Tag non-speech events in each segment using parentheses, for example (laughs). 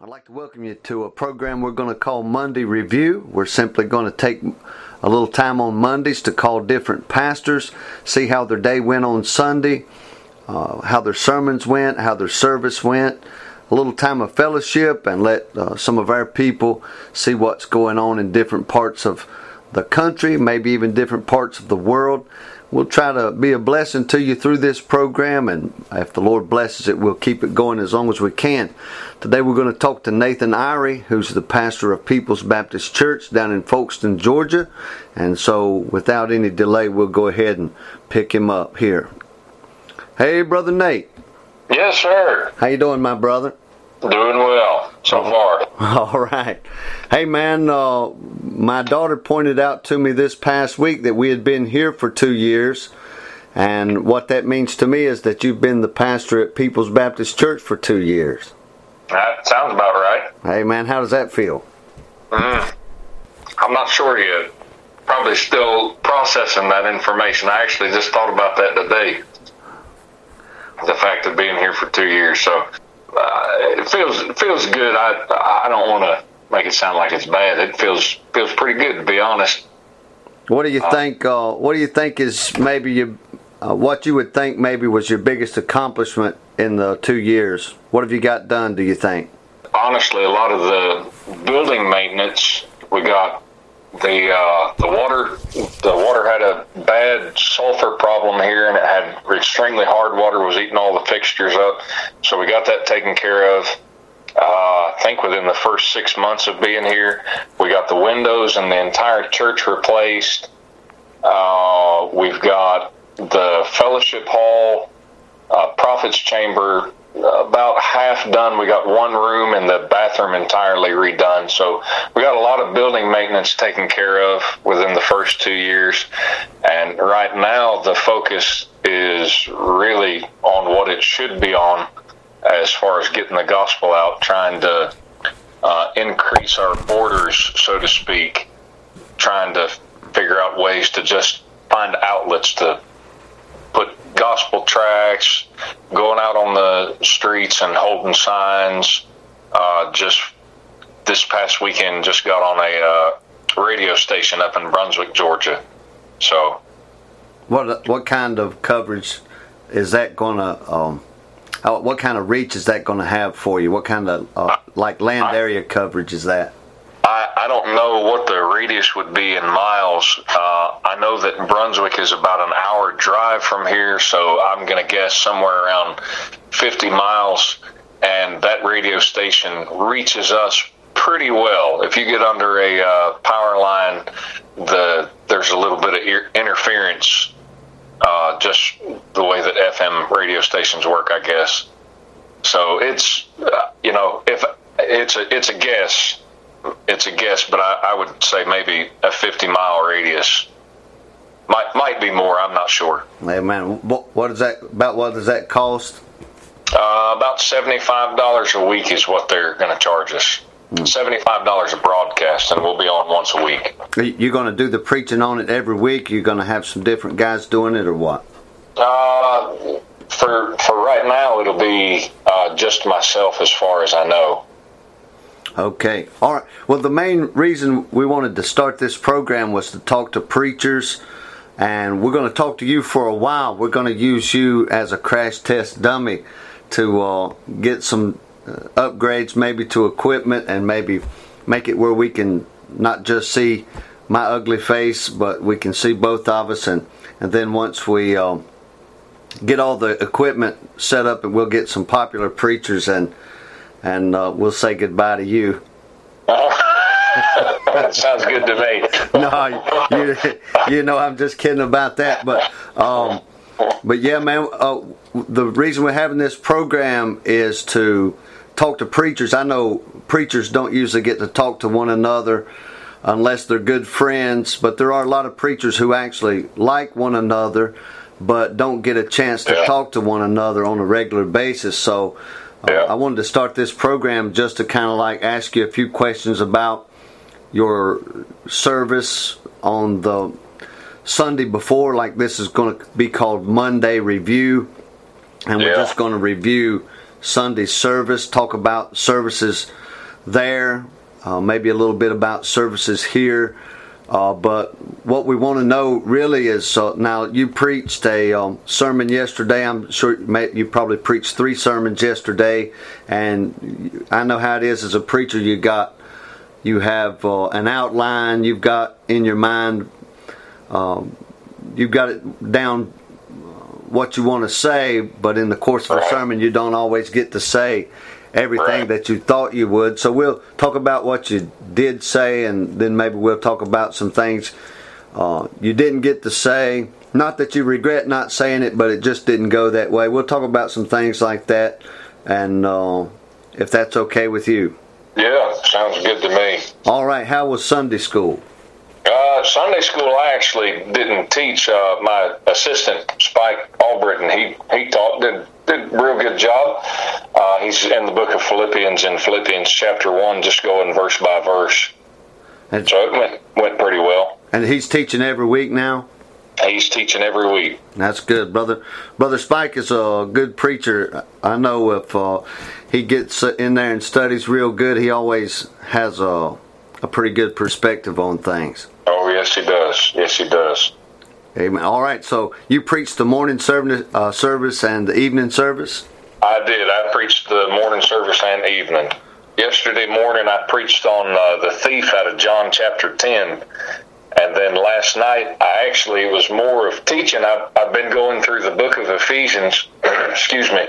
I'd like to welcome you to a program we're going to call Monday Review. We're simply going to take a little time on Mondays to call different pastors, see how their day went on Sunday, uh, how their sermons went, how their service went, a little time of fellowship, and let uh, some of our people see what's going on in different parts of the country, maybe even different parts of the world we'll try to be a blessing to you through this program, and if the Lord blesses it, we'll keep it going as long as we can. Today we're going to talk to Nathan Irre, who's the pastor of People's Baptist Church down in Folkston, Georgia. And so, without any delay, we'll go ahead and pick him up here. Hey, brother Nate. Yes, sir. How you doing, my brother? Doing well so far. (laughs) All right. Hey, man, uh, my daughter pointed out to me this past week that we had been here for two years. And what that means to me is that you've been the pastor at People's Baptist Church for two years. That sounds about right. Hey, man, how does that feel? Mm, I'm not sure yet. Probably still processing that information. I actually just thought about that today. The fact of being here for two years. So uh, it feels it feels good. I I don't want to make it sound like it's bad. It feels feels pretty good to be honest. What do you uh, think? Uh, what do you think is maybe you, uh, what you would think maybe was your biggest accomplishment in the two years? What have you got done? Do you think? Honestly, a lot of the building maintenance we got the uh, the water the water had a bad sulfur problem here, and it had extremely hard water was eating all the fixtures up. So we got that taken care of. Uh, I think within the first six months of being here, we got the windows and the entire church replaced. Uh, we've got the fellowship hall, uh, prophet's chamber about half done. We got one room and the bathroom entirely redone. So we got a lot of building maintenance taken care of within the first two years. And right now, the focus is really on what it should be on as far as getting the gospel out, trying to uh, increase our borders, so to speak, trying to figure out ways to just find outlets to put gospel tracts, going out on the streets and holding signs. Uh, just this past weekend, just got on a uh, radio station up in Brunswick, Georgia. So, what what kind of coverage is that going to? Um, what kind of reach is that going to have for you? What kind of uh, like land area coverage is that? I, I don't know what the radius would be in miles. Uh, I know that Brunswick is about an hour drive from here, so I'm going to guess somewhere around 50 miles. And that radio station reaches us pretty well. If you get under a uh, power line, the there's a little bit of interference, uh, just the way that FM radio stations work, I guess. So it's uh, you know if it's a it's a guess it's a guess, but I, I would say maybe a 50 mile radius. Might might be more. I'm not sure. Hey man, what what is that about? What does that cost? Uh, about seventy five dollars a week is what they're going to charge us. Hmm. Seventy five dollars a broadcast, and we'll be on once a week. You're going to do the preaching on it every week. You're going to have some different guys doing it, or what? Uh, for for right now, it'll be uh, just myself, as far as I know. Okay. All right. Well, the main reason we wanted to start this program was to talk to preachers, and we're going to talk to you for a while. We're going to use you as a crash test dummy to uh, get some uh, upgrades, maybe to equipment, and maybe make it where we can not just see my ugly face, but we can see both of us. And, and then once we uh, get all the equipment set up, and we'll get some popular preachers and and uh, we'll say goodbye to you. (laughs) that sounds good to me. (laughs) no, you, you know I'm just kidding about that, but um, but yeah, man. Uh, the reason we're having this program is to talk to preachers. I know preachers don't usually get to talk to one another unless they're good friends, but there are a lot of preachers who actually like one another but don't get a chance to yeah. talk to one another on a regular basis. So yeah. I wanted to start this program just to kind of like ask you a few questions about your service on the Sunday before. Like this is going to be called Monday Review, and we're just going to review Sunday service, talk about services there, uh, maybe a little bit about services here. Uh, but what we want to know really is uh, now you preached a um, sermon yesterday. I'm sure you, may, you, probably preached three sermons yesterday, and I know how it is as a preacher. You got you have uh, an outline. You've got in your mind. Um, you've got it down what you want to say, but in the course of a sermon, you don't always get to say everything right. that you thought you would. So we'll talk about what you did say, and then maybe we'll talk about some things uh, you didn't get to say. Not that you regret not saying it, but it just didn't go that way. We'll talk about some things like that, and uh, if that's okay with you. Yeah, sounds good to me. All right, how was Sunday school? Uh, Sunday school, I actually didn't teach. Uh, my assistant, Spike Albritton, he he taught did did a real good job. Uh, he's in the book of Philippians in Philippians chapter one, just going verse by verse. And so it went went pretty well. And he's teaching every week now. He's teaching every week. That's good, brother. Brother Spike is a good preacher. I know if uh, he gets in there and studies real good, he always has a a pretty good perspective on things. Oh, yes, he does. Yes, he does. Amen. All right, so you preached the morning service, uh, service and the evening service? I did. I preached the morning service and evening. Yesterday morning, I preached on uh, the thief out of John chapter 10. And then last night, I actually was more of teaching. I've, I've been going through the book of Ephesians. (clears throat) excuse me.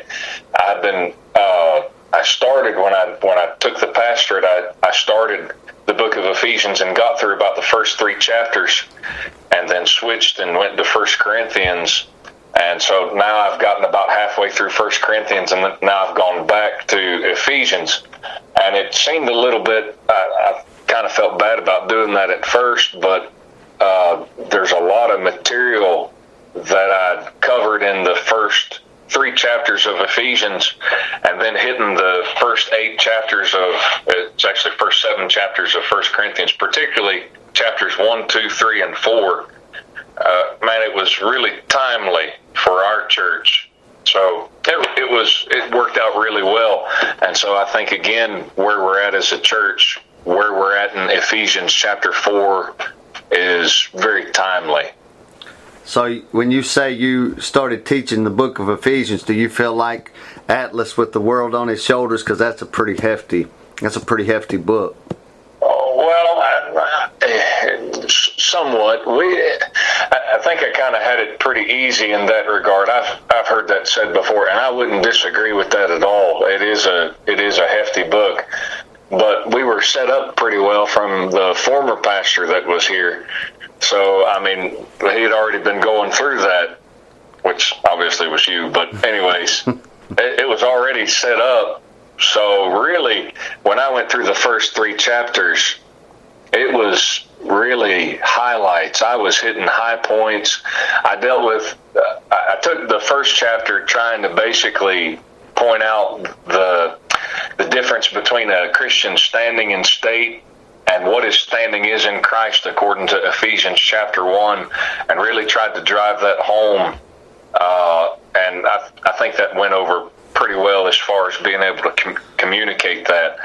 I've been. Uh, I started when I when I took the pastorate. I, I started the book of Ephesians and got through about the first three chapters and then switched and went to First Corinthians. And so now I've gotten about halfway through First Corinthians and now I've gone back to Ephesians. And it seemed a little bit, I, I kind of felt bad about doing that at first, but uh, there's a lot of material that I'd covered in the first three chapters of Ephesians and then hitting the first eight chapters of it's actually first seven chapters of First Corinthians, particularly chapters one, two, three, and four. Uh, man, it was really timely for our church. So it, it was it worked out really well, and so I think again where we're at as a church, where we're at in Ephesians chapter four, is very timely. So when you say you started teaching the book of Ephesians, do you feel like Atlas with the world on his shoulders? Because that's a pretty hefty, that's a pretty hefty book. Oh, well, I, Uh, uh, somewhat. We, I, I think I kind of had it pretty easy in that regard. I've I've heard that said before, and I wouldn't disagree with that at all. It is a it is a hefty book but we were set up pretty well from the former pastor that was here. So, I mean, he had already been going through that, which obviously was you. But, anyways, (laughs) it, it was already set up. So, really, when I went through the first three chapters, it was really highlights. I was hitting high points. I dealt with, uh, I took the first chapter trying to basically point out the the difference between a Christian standing in state and what his standing is in Christ according to Ephesians chapter 1 and really tried to drive that home. Uh, and I, I, think that went over pretty well as far as being able to com- communicate that.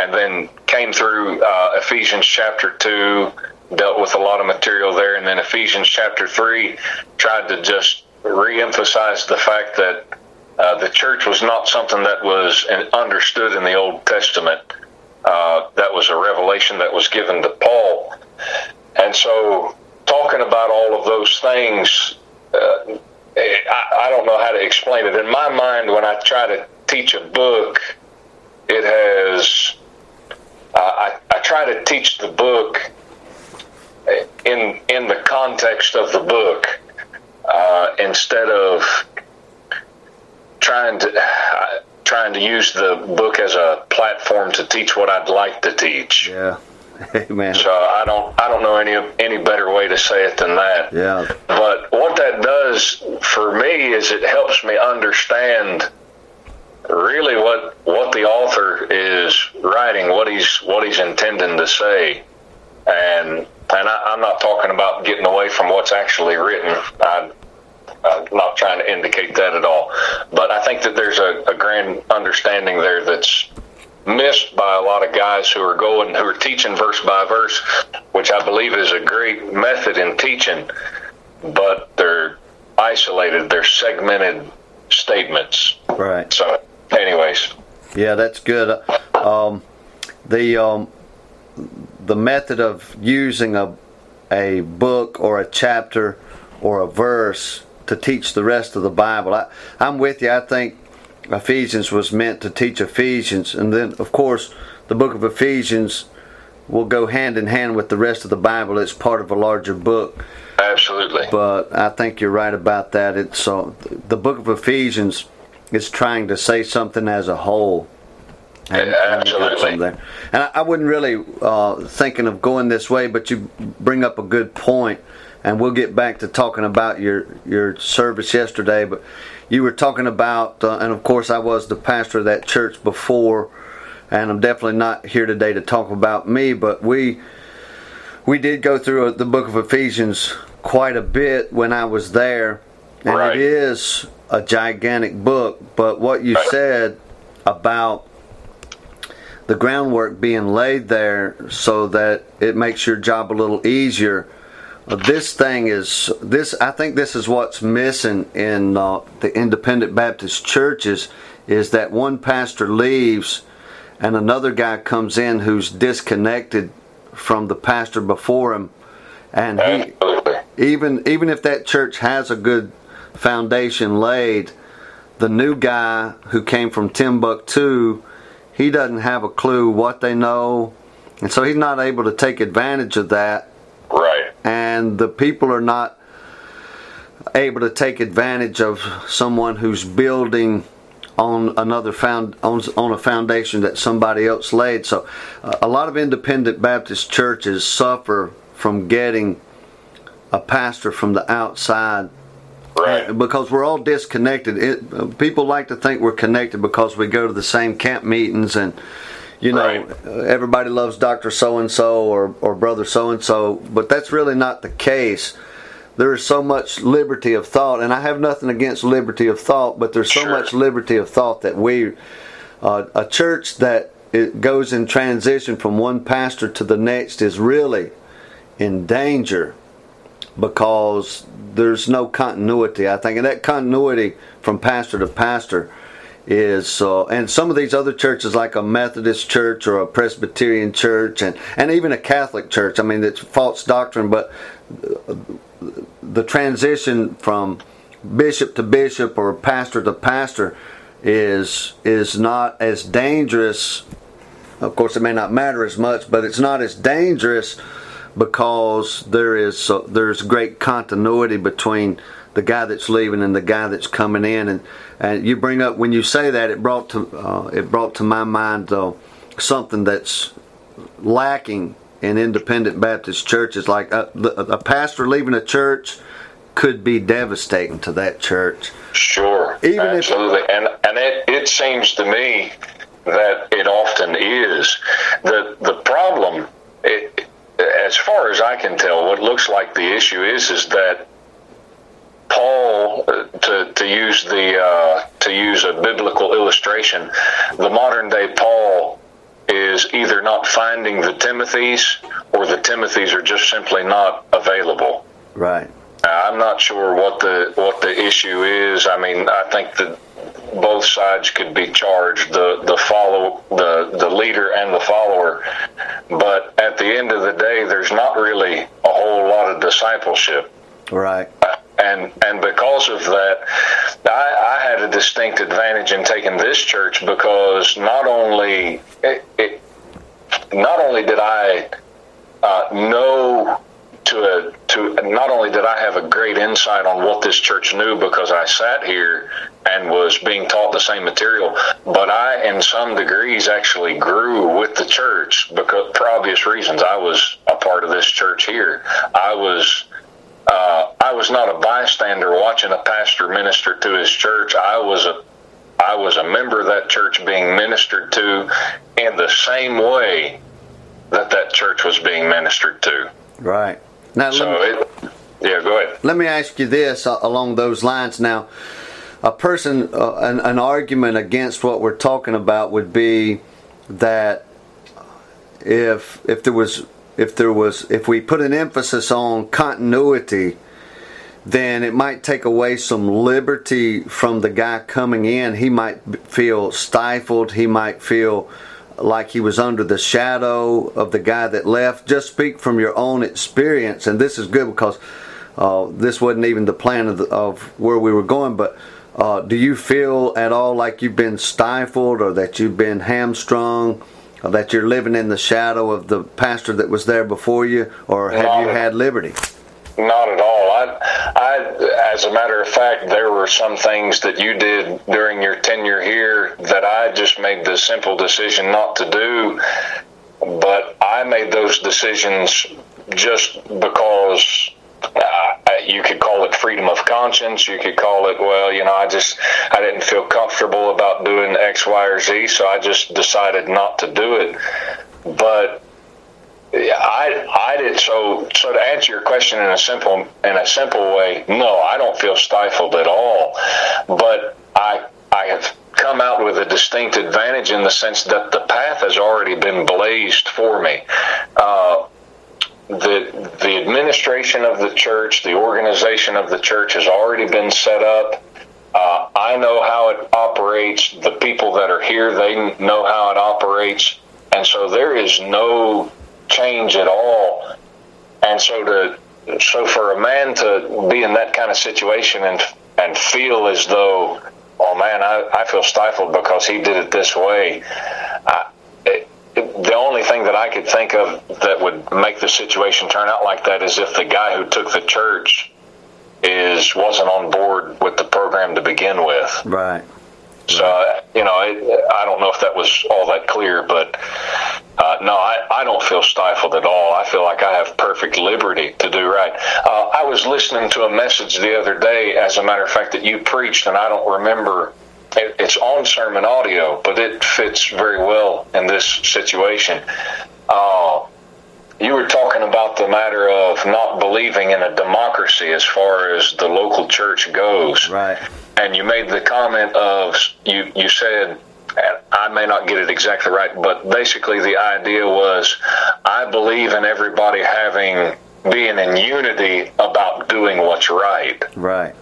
And then came through uh, Ephesians chapter 2, dealt with a lot of material there. And then Ephesians chapter 3 tried to just re emphasize the fact that uh, the church was not something that was understood in the Old Testament uh, that was a revelation that was given to Paul. And so, talking about all of those things, uh, I, don't know how to explain it. In my mind, when I try to teach a book, it has. Uh, I, I try to teach the book in in the context of the book uh, instead of trying to trying to use the book as a platform to teach what I'd like to teach. Yeah. Amen. (laughs) So I don't I don't know any any better way to say it than that. Yeah. But what that does for me is it helps me understand really what what the author is writing, what he's what he's intending to say, and and I, am not talking about getting away from what's actually written. I I'm not trying to indicate that at all. But I think that there's a, a grand understanding there that's missed by a lot of guys who are going who are teaching verse by verse, which I believe is a great method in teaching, but they're isolated, they're segmented statements. Right. So, anyways, Yeah, that's good. Um, the um, the method of using a a book or a chapter or a verse to teach the rest of the Bible. I, I'm with you. I think Ephesians was meant to teach Ephesians, and then of course the book of Ephesians will go hand in hand with the rest of the Bible. It's part of a larger book. absolutely. But I think you're right about that. It's uh, the book of Ephesians is trying to say something as a whole. And, and you got Absolutely. And I, I wasn't really uh, thinking of going this way, but you bring up a good point, and we'll get back to talking about your your service yesterday. But you were talking about, uh, and of course, I was the pastor of that church before, and I'm definitely not here today to talk about me. But we we did go through the book of Ephesians quite a bit when I was there, and Right. it is a gigantic book. But what you said about the groundwork being laid there so that it makes your job a little easier. This thing is this. I think this is what's missing in uh, the independent Baptist churches is that one pastor leaves and another guy comes in who's disconnected from the pastor before him, and he even even if that church has a good foundation laid, the new guy who came from Timbuktu, he doesn't have a clue what they know, and so he's not able to take advantage of that. And the people are not able to take advantage of someone who's building on another found on, on a foundation that somebody else laid. So, uh, a lot of independent Baptist churches suffer from getting a pastor from the outside Right. because we're all disconnected. It, uh, people like to think we're connected because we go to the same camp meetings and you know Right. everybody loves Doctor So and So or or Brother So and So, but that's really not the case. There is so much liberty of thought, and I have nothing against liberty of thought, but there's so Sure. much liberty of thought that we, uh, a church that it goes in transition from one pastor to the next, is really in danger because there's no continuity. I think, and that continuity from pastor to pastor is, uh, and some of these other churches, like a Methodist church or a Presbyterian church, and and even a Catholic church. I mean, it's false doctrine, but the transition from bishop to bishop or pastor to pastor is is not as dangerous of course, it may not matter as much, but it's not as dangerous because there is uh, there's great continuity between the guy that's leaving and the guy that's coming in. And, and you bring up when you say that, it brought to uh, it brought to my mind uh, something that's lacking in independent Baptist churches. Like a, a pastor leaving a church could be devastating to that church. Sure. Even if- Absolutely. and and it, it seems to me that it often is. The the problem it, as far as I can tell, what looks like the issue is is that Paul, uh, to to use the uh, to use a biblical illustration, the modern day Paul is either not finding the Timothys or the Timothys are just simply not available. Right. I'm not sure what the what the issue is. I mean, I think that both sides could be charged the the follow the the leader and the follower. But at the end of the day, there's not really a whole lot of discipleship. Right. And and because of that, I, I had a distinct advantage in taking this church because not only it, it not only did I uh, know to a, to not only did I have a great insight on what this church knew because I sat here and was being taught the same material, but I, in some degrees, actually grew with the church because for obvious reasons. I was a part of this church here. I was. Uh, I was not a bystander watching a pastor minister to his church. I was a I was a member of that church being ministered to in the same way that that church was being ministered to. Right. Now, So let me, it, Yeah, go ahead. Let me ask you this along those lines now. A person, uh, an, an argument against what we're talking about would be that if if there was if there was if we put an emphasis on continuity then it might take away some liberty from the guy coming in. He might feel stifled. He might feel like he was under the shadow of the guy that left. Just speak from your own experience and this is good because uh, this wasn't even the plan of, the, of where we were going but uh, do you feel at all like you've been stifled or that you've been hamstrung that you're living in the shadow of the pastor that was there before you, or have not you had liberty? Not at all. I, I, as a matter of fact, there were some things that you did during your tenure here that I just made the simple decision not to do. But I made those decisions just because you could call it freedom of conscience. You could call it, well, you know, I just I didn't feel comfortable about doing X, Y, or Z, so I just decided not to do it. But I I did so so to answer your question in a simple in a simple way, no, I don't feel stifled at all. But I I have come out with a distinct advantage in the sense that the path has already been blazed for me. Uh, the the administration of the church, the organization of the church has already been set up. Uh, I know how it operates. The people that are here, they know how it operates, and so there is no change at all. And so to so for a man to be in that kind of situation and and feel as though, oh man, I, I feel stifled because he did it this way. I, the only thing that I could think of that would make the situation turn out like that is if the guy who took the church is wasn't on board with the program to begin with. Right. So you know, it, I don't know if that was all that clear, but uh, no, I, I don't feel stifled at all. I feel like I have perfect liberty to do right. Uh, I was listening to a message the other day, as a matter of fact, that you preached, and I don't remember it's on sermon audio, but it fits very well in this situation. Uh, you were talking about the matter of not believing in a democracy as far as the local church goes. Right. And you made the comment of you you said I may not get it exactly right, but basically the idea was I believe in everybody having being in unity about doing what's right. Right.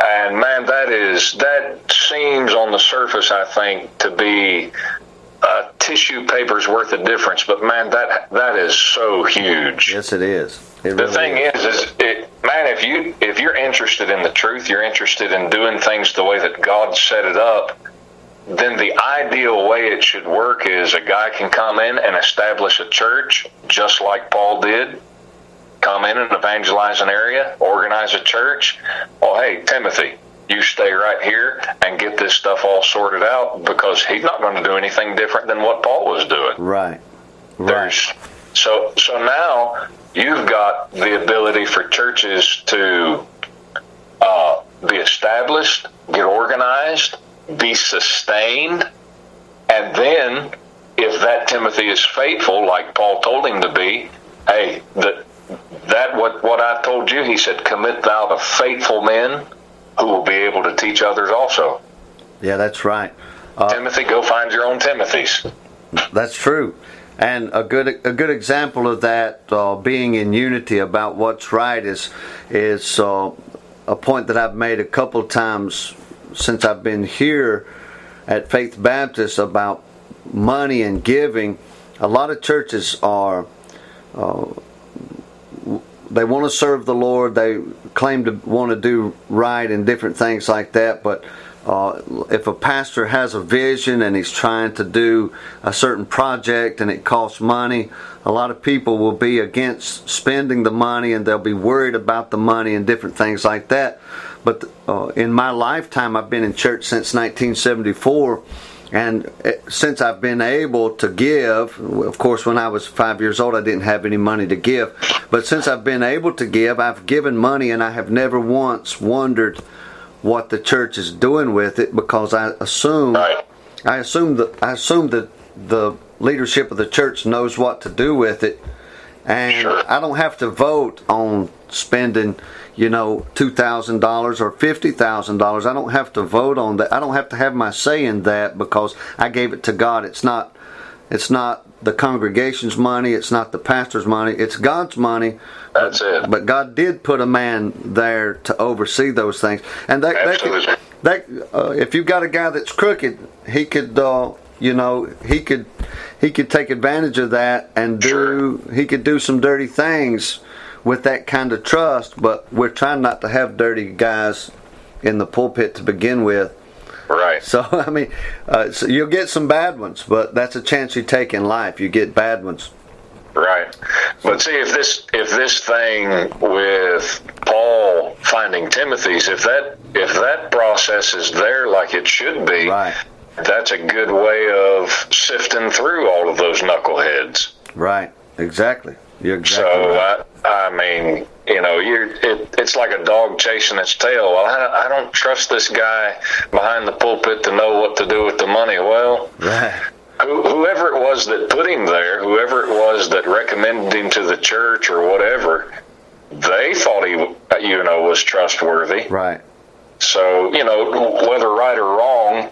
And man, that is that seems on the surface, I think, to be a tissue paper's worth of difference. But man, that that is so huge. Yes, it is. It the thing is, is, is it, man, if you if you're interested in the truth, you're interested in doing things the way that God set it up. Then the ideal way it should work is a guy can come in and establish a church just like Paul did come in and evangelize an area, organize a church. Well, hey, Timothy, you stay right here and get this stuff all sorted out because he's not going to do anything different than what Paul was doing. Right. Right. There's, so so now you've got the ability for churches to uh, be established, get organized, be sustained, and then if that Timothy is faithful, like Paul told him to be, hey, the that what what I told you, he said, commit thou to faithful men who will be able to teach others also. Yeah, that's right. Uh, Timothy, go find your own Timothys. That's true. And a good a good example of that uh, being in unity about what's right is is uh, a point that I've made a couple times since I've been here at Faith Baptist about money and giving. A lot of churches are uh, they want to serve the Lord. They claim to want to do right and different things like that. But uh, if a pastor has a vision and he's trying to do a certain project and it costs money, a lot of people will be against spending the money and they'll be worried about the money and different things like that. But uh, in my lifetime, I've been in church since 1974 and eh, since I've been able to give, of course, when I was five years old, I didn't have any money to give. But since I've been able to give, I've given money and I have never once wondered what the church is doing with it because I assume I assume that I assume that the leadership of the church knows what to do with it and Sure. I don't have to vote on spending, you know, two thousand dollars or fifty thousand dollars. I don't have to vote on that. I don't have to have my say in that because I gave it to God. It's not, it's not the congregation's money. It's not the pastor's money. It's God's money. That's it. But God did put a man there to oversee those things, and that, that Absolutely. that uh, if you've got a guy that's crooked, he could, uh, you know, he could he could take advantage of that and do he could do some dirty things with that kind of trust. But we're trying not to have dirty guys in the pulpit to begin with. Right. So (laughs) I mean, uh, so you'll get some bad ones, but that's a chance you take in life. You get bad ones. Right. But see if this if this thing with Paul finding Timothy's if that if that process is there like it should be, Right. that's a good way of sifting through all of those knuckleheads. Right. Exactly. You're exactly So right. I, I mean, you know, you're it, it's like a dog chasing its tail. Well, I, I don't trust this guy behind the pulpit to know what to do with the money. Well, right. whoever it was that put him there, whoever it was that recommended him to the church or whatever, they thought he, you know, was trustworthy. Right. So, you know, whether right or wrong,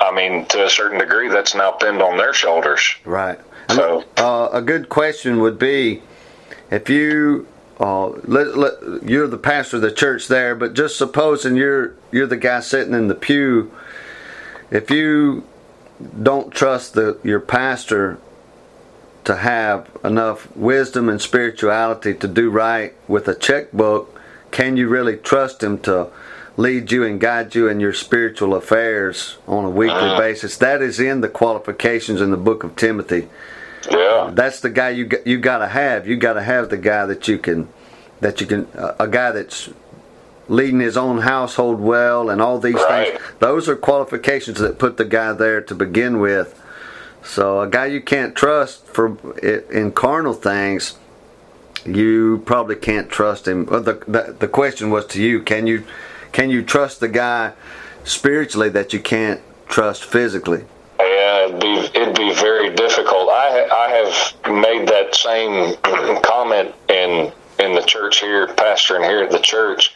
I mean, to a certain degree, that's now pinned on their shoulders. Right. So- uh, a good question would be if you uh, let, let, you're the pastor of the church there, but just supposing you're you're the guy sitting in the pew, if you don't trust the your pastor to have enough wisdom and spirituality to do right with a checkbook, can you really trust him to lead you and guide you in your spiritual affairs on a weekly Uh-huh. basis? That is in the qualifications in the book of Timothy Yeah. that's the guy you got, you got to have. You got to have the guy that you can that you can uh, a guy that's leading his own household well and all these Right. things. Those are qualifications that put the guy there to begin with. So a guy you can't trust for in carnal things, you probably can't trust him. Well, the, the the question was to you: Can you can you trust the guy spiritually that you can't trust physically? It'd be it'd be very difficult. I I have made that same (clears throat) comment in in the church here, pastoring here at the church,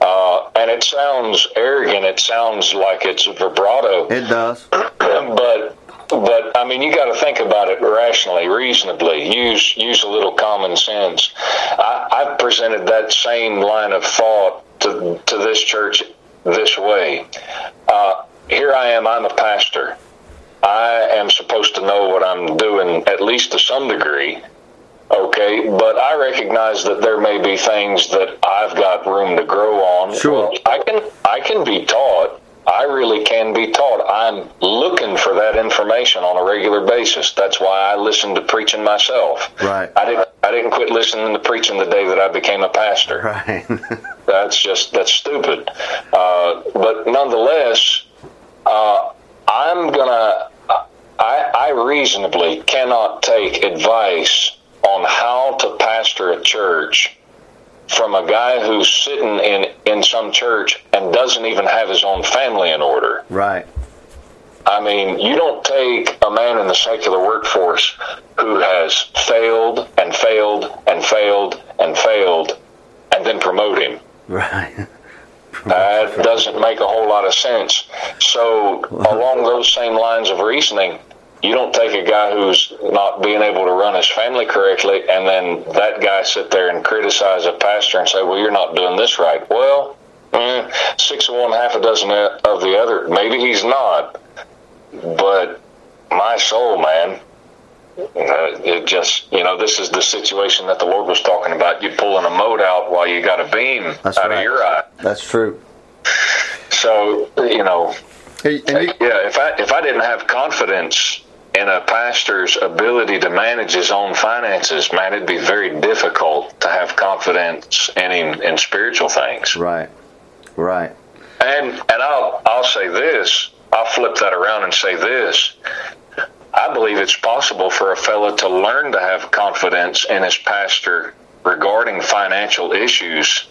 uh, and it sounds arrogant. It sounds like it's vibrato, It does. (clears throat) but but I mean, you got to think about it rationally, reasonably. Use use a little common sense. I, I've presented that same line of thought to to this church this way. Uh, here I am. I'm a pastor. I am supposed to know what I'm doing, at least to some degree. Okay, but I recognize that there may be things that I've got room to grow on. Sure. I can I can be taught. I really can be taught. I'm looking for that information on a regular basis. That's why I listen to preaching myself. Right. I didn't I didn't quit listening to preaching the day that I became a pastor. Right. (laughs) That's just that's stupid. Uh, but nonetheless, uh, I'm gonna. I, I reasonably cannot take advice on how to pastor a church from a guy who's sitting in in some church and doesn't even have his own family in order. right. I mean, you don't take a man in the secular workforce who has failed and failed and failed and failed and then promote him. (laughs) Right. That doesn't make a whole lot of sense. So, along those same lines of reasoning, you don't take a guy who's not being able to run his family correctly, and then that guy sit there and criticize a pastor and say, "Well, you're not doing this right." Well, eh, six of one, half a dozen of the other. Maybe he's not, but my soul, man. Uh, it just, you know, this is the situation that the Lord was talking about. You pulling a mote out while you got a beam That's out right. of your eye. That's true. So you know, Hey, and you, yeah. If I if I didn't have confidence in a pastor's ability to manage his own finances, man, it'd be very difficult to have confidence in him in spiritual things. right. Right. And and I'll I'll say this. I'll flip that around and say this. I believe it's possible for a fella to learn to have confidence in his pastor regarding financial issues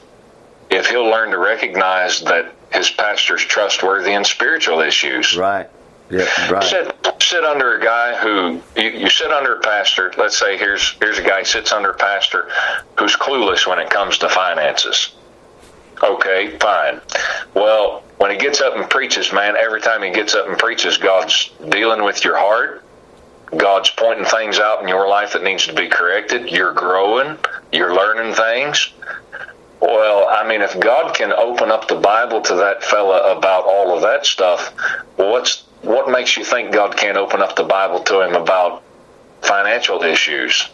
if he'll learn to recognize that his pastor's trustworthy in spiritual issues. Right. Yeah, right. Sit sit under a guy who you, you sit under a pastor. Let's say here's here's a guy sits under a pastor who's clueless when it comes to finances. Okay, fine. Well, when he gets up and preaches, man, every time he gets up and preaches, God's dealing with your heart. God's pointing things out in your life that needs to be corrected. You're growing. You're learning things. Well, I mean, if God can open up the Bible to that fella about all of that stuff, what's what makes you think God can't open up the Bible to him about financial issues?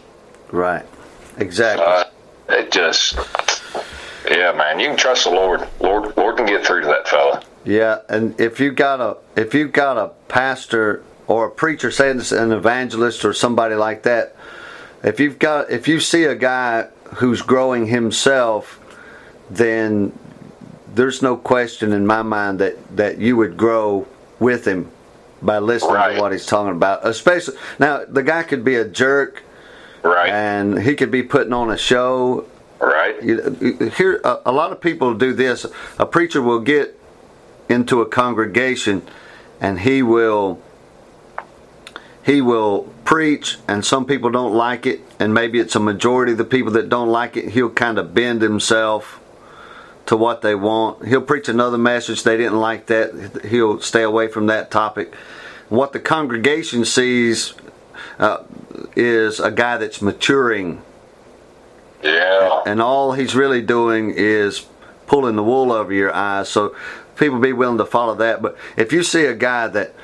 Right. Exactly. Uh, it just, yeah, man, you can trust the Lord. Lord, Lord can get through to that fella. Yeah, and if you got a if you've got a pastor or a preacher, say it's an evangelist or somebody like that, if you've got if you see a guy who's growing himself, then there's no question in my mind that that you would grow with him by listening Right. to what he's talking about. Especially now, the guy could be a jerk Right. and he could be putting on a show right. you- here a, a lot of people do this a preacher will get into a congregation and he will he will preach and some people don't like it and maybe it's a majority of the people that don't like it he'll kind of bend himself to what they want he'll preach another message they didn't like that he'll stay away from that topic what the congregation sees uh, is a guy that's maturing Yeah. and all he's really doing is pulling the wool over your eyes. So people be willing to follow that. But if you see a guy that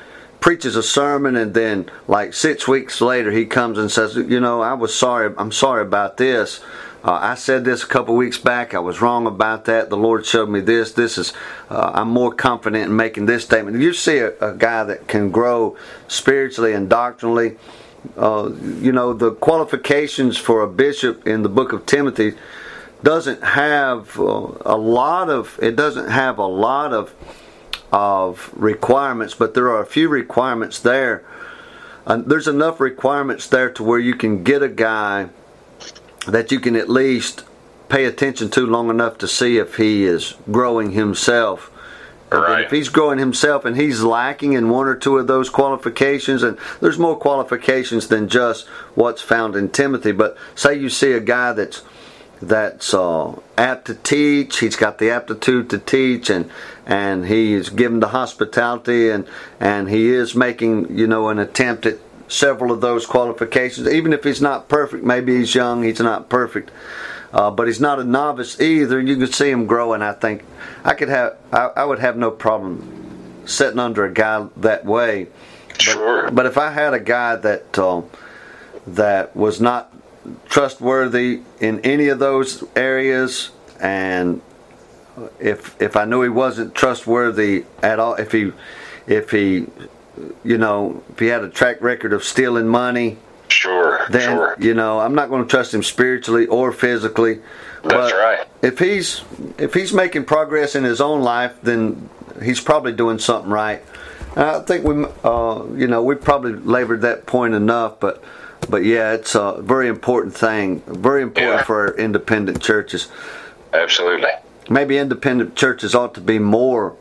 preaches a sermon and then like six weeks later he comes and says, you know, I was sorry, I'm sorry about this. Uh, I said this a couple weeks back. I was wrong about that. The Lord showed me this. This is, uh, I'm more confident in making this statement. You see a, a guy that can grow spiritually and doctrinally, uh, you know, the qualifications for a bishop in the book of Timothy doesn't have uh, a lot of it doesn't have a lot of of requirements, but there are a few requirements there. Uh, there's enough requirements there to where you can get a guy that you can at least pay attention to long enough to see if he is growing himself. And Right. if he's growing himself and he's lacking in one or two of those qualifications, and there's more qualifications than just what's found in Timothy. But say you see a guy that's that's uh, apt to teach. He's got the aptitude to teach, and and he's given to hospitality, and and he is making you know an attempt at several of those qualifications. Even if he's not perfect, maybe he's young. He's not perfect. Uh, but he's not a novice either. You can see him growing. I think I could have. I, I would have no problem sitting under a guy that way. Sure. But if I had a guy that uh, that was not trustworthy in any of those areas, and if if I knew he wasn't trustworthy at all, if he if he you know if he had a track record of stealing money, Sure. then sure. you know I'm not going to trust him spiritually or physically. That's right. If he's if he's making progress in his own life, then he's probably doing something right. And I think we, uh, you know, we probably labored that point enough, but but yeah, it's a very important thing, very important Yeah. for independent churches. Absolutely. Maybe independent churches ought to be more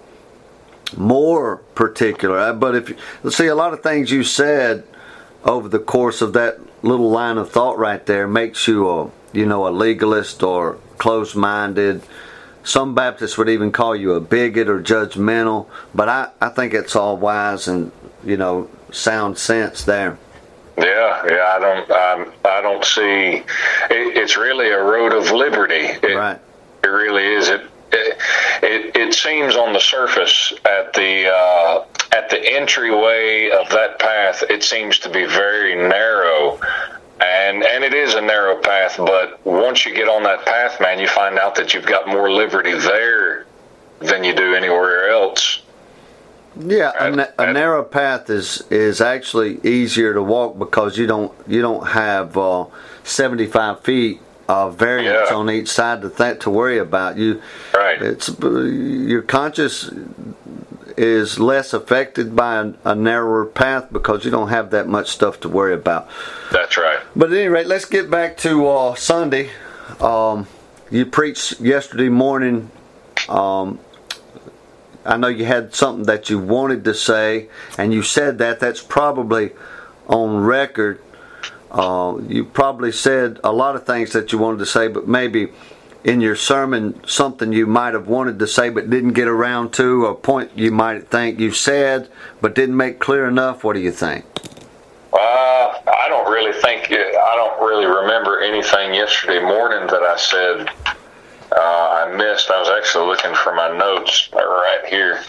more particular. Uh, But if you see a lot of things you said over the course of that little line of thought right there makes you a you know a legalist or close minded. Some Baptists would even call you a bigot or judgmental, but I, I think it's all wise and you know sound sense there. Yeah, yeah. I don't. Um, I don't see. It, it's really a road of liberty. It, Right. It really is. It. It, it, it seems on the surface at the uh, at the entryway of that path, it seems to be very narrow, and and it is a narrow path. But once you get on that path, man, you find out that you've got more liberty there than you do anywhere else. Yeah, a, na- a narrow path is is actually easier to walk because you don't you don't have uh, seventy five feet of variance Yeah. on each side to th- to worry about. You Right. it's your conscience is less affected by a, a narrower path because you don't have that much stuff to worry about. That's right. But at any rate, let's get back to uh, Sunday. Um, you preached yesterday morning. Um, I know you had something that you wanted to say, and you said that. That's probably on record. Uh, you probably said a lot of things that you wanted to say, but maybe in your sermon something you might have wanted to say but didn't get around to, a point you might think you said but didn't make clear enough. What do you think? Uh, I don't really think I don't really remember anything yesterday morning that I said uh, I missed. I was actually looking for my notes right here.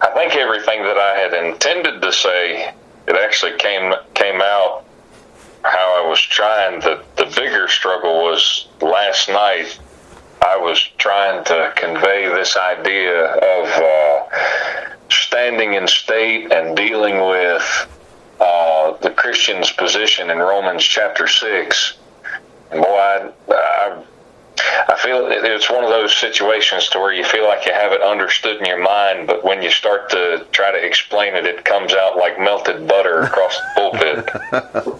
I think everything that I had intended to say, it actually came came out how I was trying. The the bigger struggle was last night. I was trying to convey this idea of uh, standing in state and dealing with uh, the Christian's position in Romans chapter six. Boy, I, I I feel it's one of those situations to where you feel like you have it understood in your mind, but when you start to try to explain it, it comes out like melted butter across the pulpit.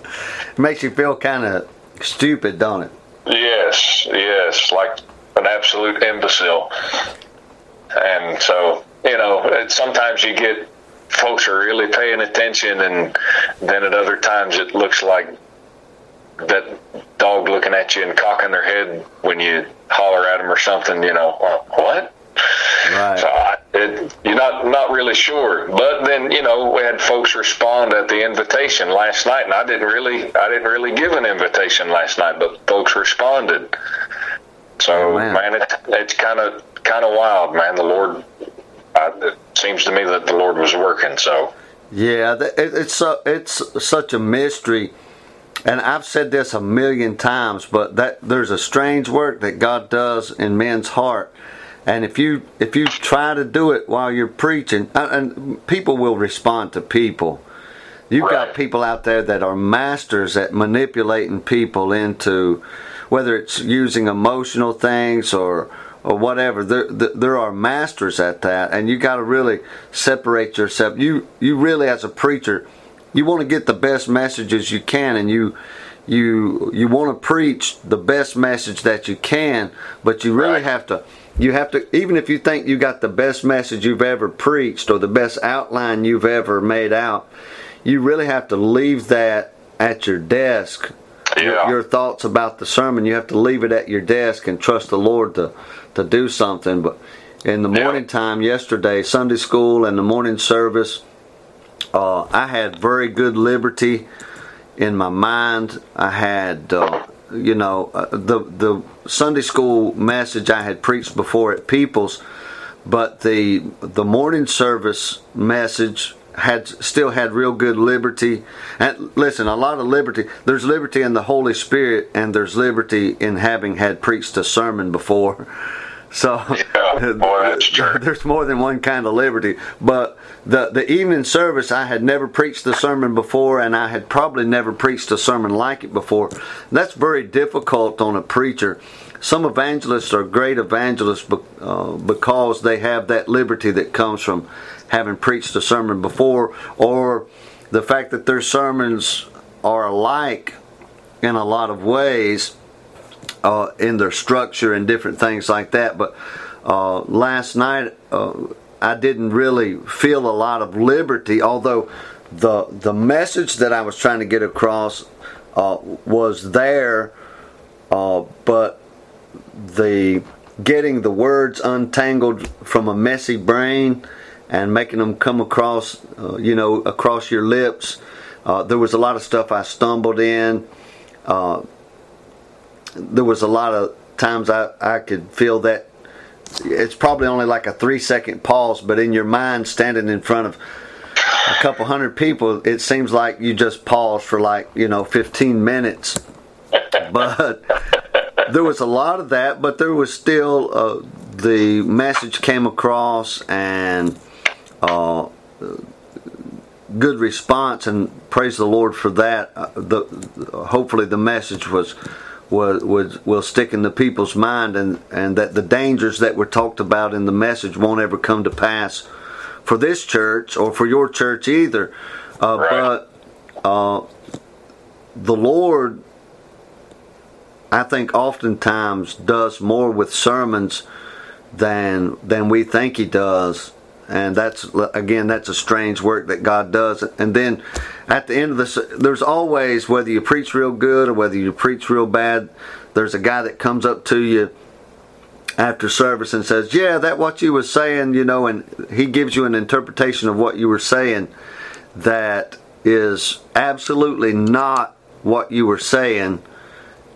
it (laughs) makes you feel kind of stupid, don't it? Yes, yes, like an absolute imbecile. And so, you know, sometimes you get folks are really paying attention, and then at other times it looks like that dog looking at you and cocking their head when you holler at them or something, you know, what? Right. So I, it, you're not not really sure, but then you know we had folks respond at the invitation last night, and I didn't really I didn't really give an invitation last night, but folks responded. So oh, man. man, it, it's kind of kind of wild, man. The Lord, uh, it seems to me that the Lord was working. So yeah, it, it's so, it's such a mystery and I've said this a million times, but that there's a strange work that God does in men's heart. And if you if you try to do it while you're preaching, uh, and people will respond to people. You've got people out there that are masters at manipulating people into whether it's using emotional things or or whatever. There, there are masters at that, and you got to really separate yourself. You you really as a preacher you want to get the best messages you can and you you you want to preach the best message that you can but you really right. have to you have to even if you think you got the best message you've ever preached or the best outline you've ever made out you really have to leave that at your desk yeah. your, your thoughts about the sermon you have to leave it at your desk and trust the lord to to do something but in the morning yeah. time yesterday sunday school and the morning service uh, I had very good liberty in my mind. I had, uh, you know, uh, the the Sunday school message I had preached before at People's, but the the morning service message had still had real good liberty. And listen, a lot of liberty. There's liberty in the Holy Spirit, and there's liberty in having had preached a sermon before. So (laughs) yeah, boy, (laughs) there's more than one kind of liberty. But the the evening service, I had never preached the sermon before, and I had probably never preached a sermon like it before. That's very difficult on a preacher. Some evangelists are great evangelists uh, because they have that liberty that comes from having preached a sermon before, or the fact that their sermons are alike in a lot of ways uh, in their structure and different things like that. But uh, last night, uh, I didn't really feel a lot of liberty, although the the message that I was trying to get across uh, was there, uh, but the getting the words untangled from a messy brain and making them come across, uh, you know, across your lips. there was a lot of stuff I stumbled in there was a lot of times I, I could feel that it's probably only like a three second pause, but in your mind, standing in front of a couple hundred people, it seems like you just pause for like, you know, 15 minutes. (laughs) But there was a lot of that, but there was still uh, the message came across and uh, good response, and praise the Lord for that. Uh, the, hopefully, the message was will, stick in the people's mind and, and that the dangers that were talked about in the message won't ever come to pass for this church or for your church either. Uh, right. But uh, the Lord, I think, oftentimes does more with sermons than than we think He does. And that's again, that's a strange work that God does. And then at the end of this, there's always whether you preach real good or whether you preach real bad. There's a guy that comes up to you after service and says, "Yeah, that what you were saying," you know, and he gives you an interpretation of what you were saying that is absolutely not what you were saying,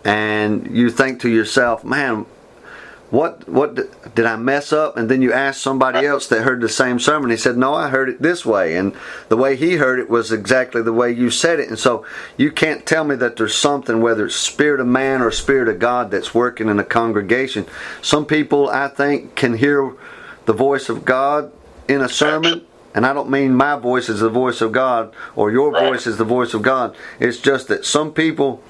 and you think to yourself, "Man, what what did I mess up? And then you ask somebody else that heard the same sermon. He said, No, I heard it this way. And the way he heard it was exactly the way you said it. And so you can't tell me that there's something, whether it's spirit of man or spirit of God, that's working in a congregation. Some people, I think, can hear the voice of God in a sermon. And I don't mean my voice is the voice of God or your voice is the voice of God. It's just that some people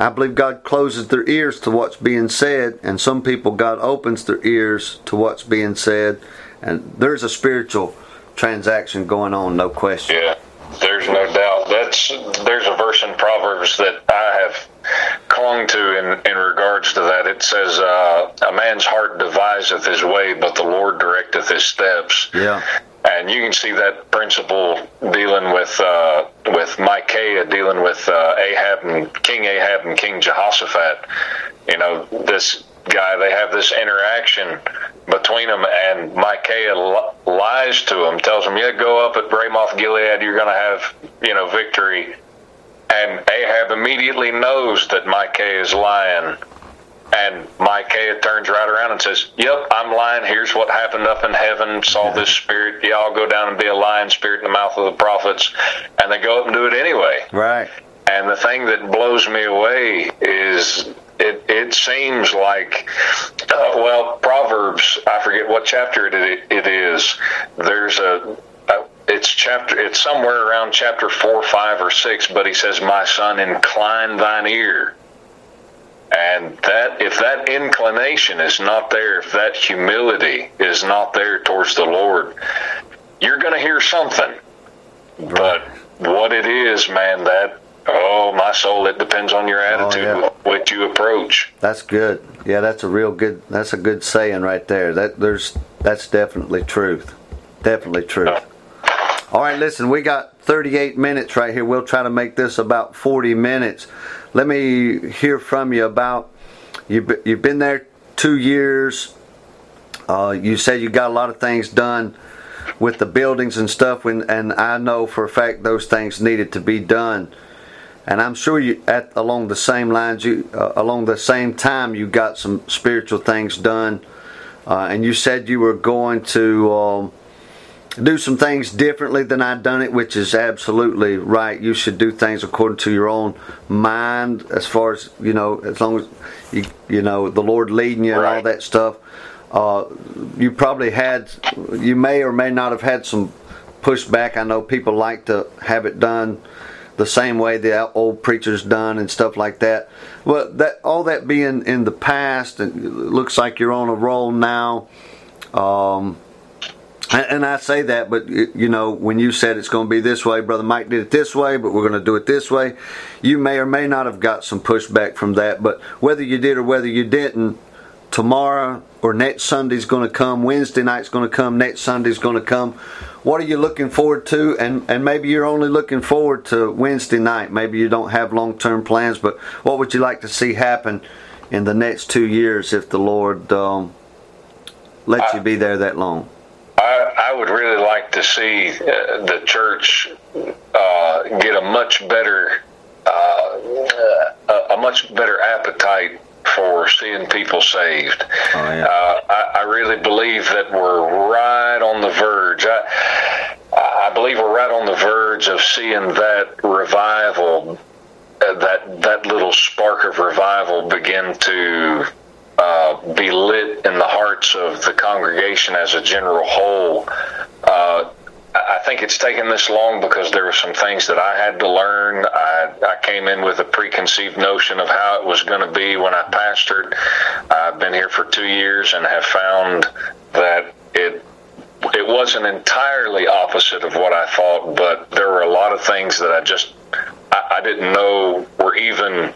I believe God closes their ears to what's being said, and some people God opens their ears to what's being said, and there's a spiritual transaction going on, no question. Yeah, there's no doubt. That's there's a verse in Proverbs that I have clung to in, in regards to that. It says, uh, "A man's heart deviseth his way, but the Lord directeth his steps." Yeah and you can see that principle dealing with uh, with Micaiah, dealing with uh, Ahab and King Ahab and King Jehoshaphat. You know, this guy, they have this interaction between them, and Micaiah li- lies to him, tells him, "Yeah, go up at Ramoth Gilead. You're going to have you know victory." And Ahab immediately knows that Micaiah is lying and Micaiah turns right around and says, Yep, I'm lying. Here's what happened up in heaven. Saw this spirit. Yeah, I'll go down and be a lying spirit in the mouth of the prophets. And they go up and do it anyway. Right. And the thing that blows me away is it, it seems like, uh, well, Proverbs, I forget what chapter it, it is. There's a it's chapter it's somewhere around chapter 4 5 or 6 but he says my son incline thine ear and that if that inclination is not there, if that humility is not there towards the Lord, you're going to hear something. But what it is, man, that oh my soul, it depends on your oh, attitude oh, yeah. with you approach. That's good. Yeah, that's a real good. That's a good saying right there. That there's that's definitely truth. Definitely truth. Uh, All right, listen, we got 38 minutes right here. We'll try to make this about 40 minutes let me hear from you about you've, you've been there two years. Uh, you said you got a lot of things done with the buildings and stuff, when, and I know for a fact those things needed to be done. And I'm sure you, at along the same lines, you uh, along the same time, you got some spiritual things done. Uh, and you said you were going to um, do some things differently than I've done it, which is absolutely right. You should do things according to your own mind, as far as you know, as long as you you know the Lord leading you and all that stuff. Uh, you probably had, you may or may not have had some pushback. I know people like to have it done the same way the old preachers done and stuff like that. Well, that all that being in the past, it looks like you're on a roll now. Um, and I say that, but you know, when you said it's going to be this way, Brother Mike did it this way, but we're going to do it this way, you may or may not have got some pushback from that. But whether you did or whether you didn't, tomorrow or next Sunday's going to come, Wednesday night's going to come, next Sunday's going to come. What are you looking forward to? And and maybe you're only looking forward to Wednesday night. Maybe you don't have long term plans, but what would you like to see happen in the next two years if the Lord um, lets you be there that long? I, I would really like to see uh, the church uh, get a much better uh, a, a, much better appetite for seeing people saved. Oh, yeah. Uh, I, I, really believe that we're right on the verge. I, I believe we're right on the verge of seeing that revival, uh, that that little spark of revival begin to uh, be lit in the hearts of the congregation as a general whole. Uh, I think it's taken this long because there were some things that I had to learn. I, I came in with a preconceived notion of how it was going to be when I pastored. I've been here for two years and have found that it it wasn't entirely opposite of what I thought, but there were a lot of things that I just I, I didn't know were even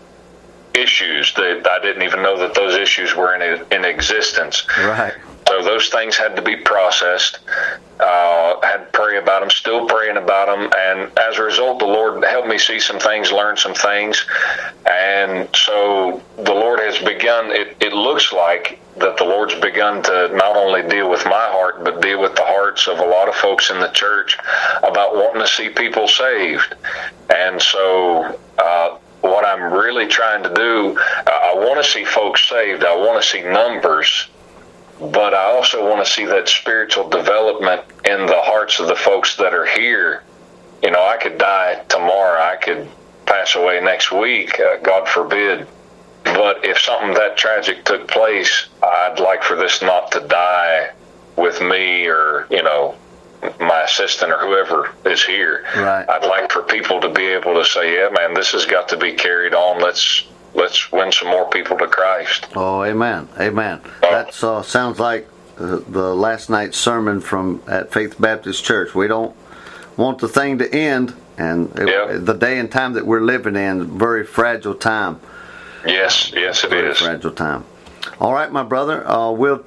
issues that I didn't even know that those issues were in in existence. Right. So those things had to be processed. Uh, had to pray about them, still praying about them, and as a result, the Lord helped me see some things, learn some things, and so the Lord has begun. It, it looks like that the Lord's begun to not only deal with my heart, but deal with the hearts of a lot of folks in the church about wanting to see people saved, and so. Uh, what I'm really trying to do, I want to see folks saved. I want to see numbers but I also want to see that spiritual development in the hearts of the folks that are here. You know, I could die tomorrow, I could pass away next week, uh, God forbid. But if something that tragic took place, I'd like for this not to die with me or, you know, my assistant or whoever is here. Right. I'd like for people to be able to say, "Yeah, man, this has got to be carried on. Let's let's win some more people to Christ." Oh, amen, amen. That uh, sounds like uh, the last night's sermon from at Faith Baptist Church. We don't want the thing to end, and it, Yeah. the day and time that we're living in, very fragile time. Yes, yes, it very is. fragile time. All right, my brother. Uh, we'll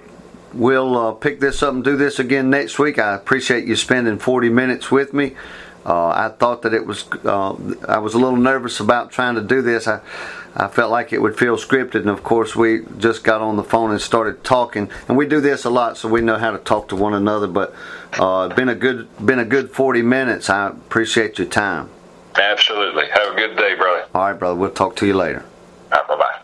we'll uh, pick this up and do this again next week. I appreciate you spending 40 minutes with me. Uh, I thought that it was. Uh, I was a little nervous about trying to do this. I I felt like it would feel scripted, and of course we just got on the phone and started talking. And we do this a lot, so we know how to talk to one another. But uh, it's been a good been a good 40 minutes. I appreciate your time. Absolutely. Have a good day, brother. All right, brother. We'll talk to you later. Bye bye.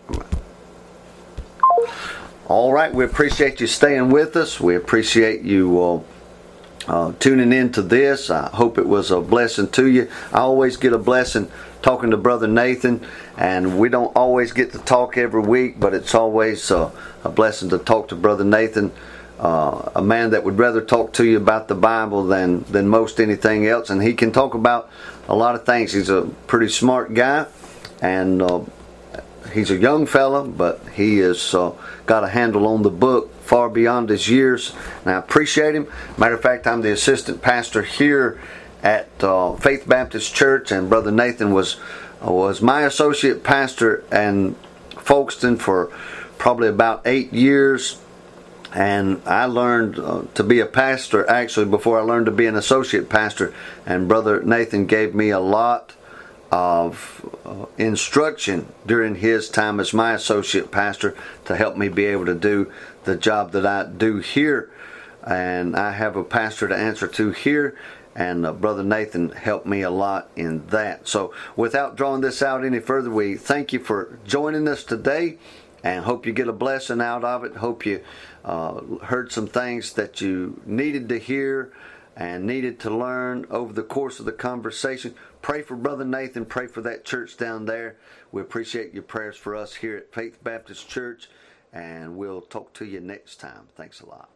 All right, we appreciate you staying with us. We appreciate you uh, uh, tuning in to this. I hope it was a blessing to you. I always get a blessing talking to Brother Nathan, and we don't always get to talk every week, but it's always uh, a blessing to talk to Brother Nathan. Uh, a man that would rather talk to you about the Bible than than most anything else, and he can talk about a lot of things. He's a pretty smart guy, and uh, he's a young fella, but he has uh, got a handle on the book far beyond his years, and I appreciate him. Matter of fact, I'm the assistant pastor here at uh, Faith Baptist Church, and Brother Nathan was was my associate pastor in Folkestone for probably about eight years. And I learned uh, to be a pastor actually before I learned to be an associate pastor. And Brother Nathan gave me a lot of uh, instruction during his time as my associate pastor to help me be able to do the job that I do here. And I have a pastor to answer to here, and uh, Brother Nathan helped me a lot in that. So, without drawing this out any further, we thank you for joining us today and hope you get a blessing out of it. Hope you uh, heard some things that you needed to hear and needed to learn over the course of the conversation. Pray for Brother Nathan. Pray for that church down there. We appreciate your prayers for us here at Faith Baptist Church, and we'll talk to you next time. Thanks a lot.